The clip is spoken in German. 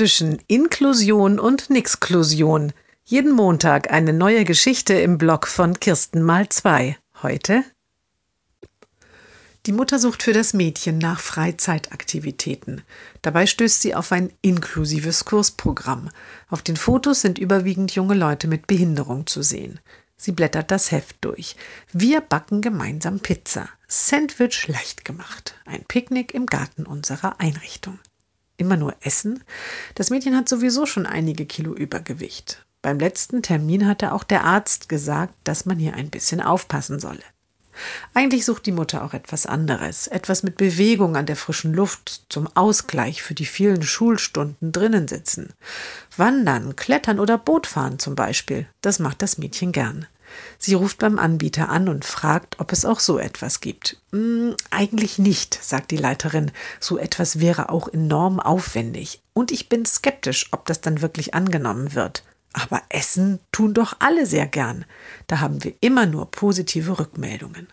zwischen Inklusion und Nixklusion. Jeden Montag eine neue Geschichte im Blog von Kirsten mal zwei. Heute die Mutter sucht für das Mädchen nach Freizeitaktivitäten. Dabei stößt sie auf ein inklusives Kursprogramm. Auf den Fotos sind überwiegend junge Leute mit Behinderung zu sehen. Sie blättert das Heft durch. Wir backen gemeinsam Pizza. Sandwich leicht gemacht. Ein Picknick im Garten unserer Einrichtung. Immer nur Essen? Das Mädchen hat sowieso schon einige Kilo Übergewicht. Beim letzten Termin hatte auch der Arzt gesagt, dass man hier ein bisschen aufpassen solle. Eigentlich sucht die Mutter auch etwas anderes, etwas mit Bewegung an der frischen Luft zum Ausgleich für die vielen Schulstunden drinnen sitzen. Wandern, Klettern oder Bootfahren zum Beispiel, das macht das Mädchen gern. Sie ruft beim Anbieter an und fragt, ob es auch so etwas gibt. Hm, eigentlich nicht, sagt die Leiterin. So etwas wäre auch enorm aufwendig. Und ich bin skeptisch, ob das dann wirklich angenommen wird. Aber essen tun doch alle sehr gern. Da haben wir immer nur positive Rückmeldungen.